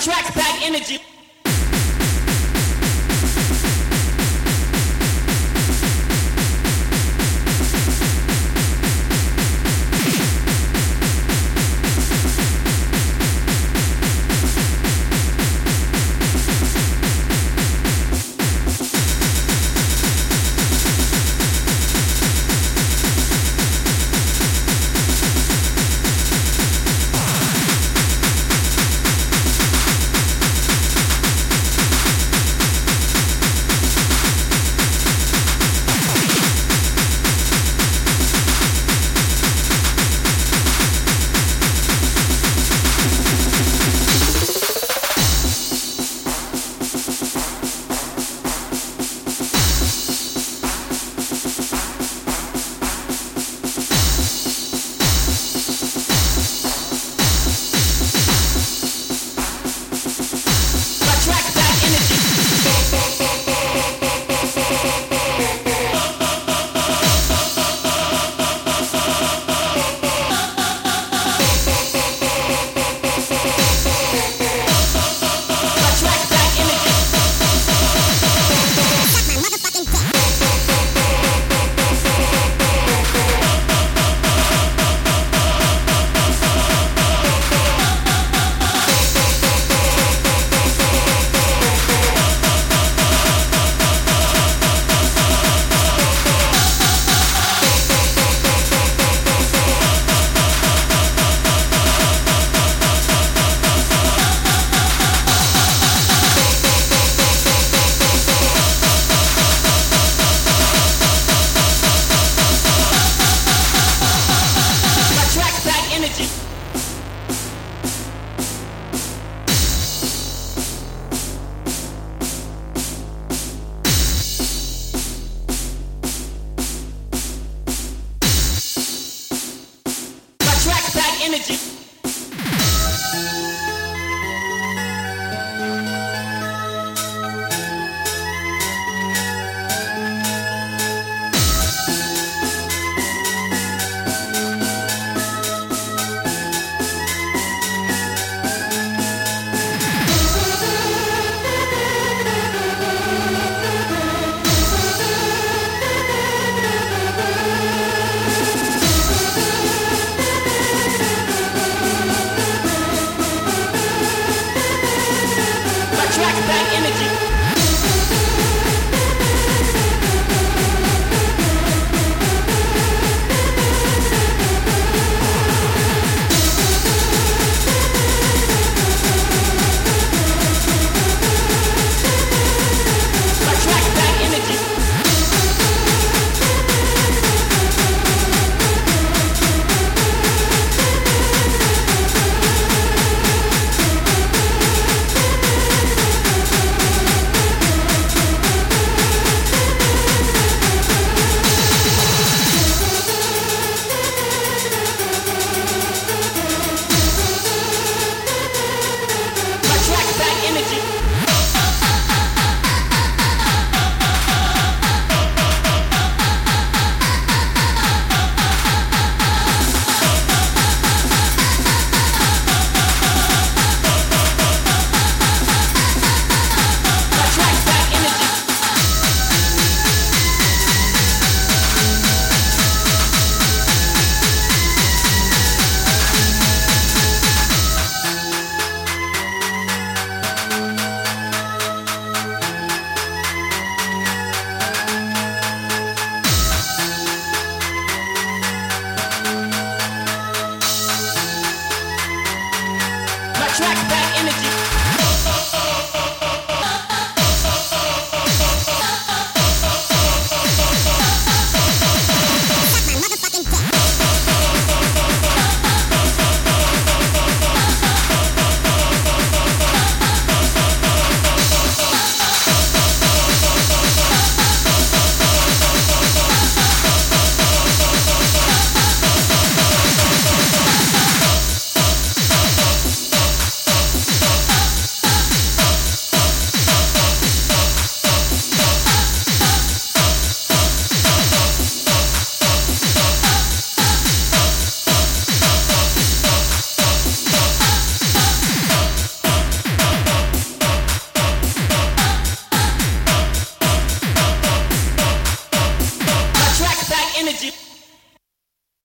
track pack energy. Energy.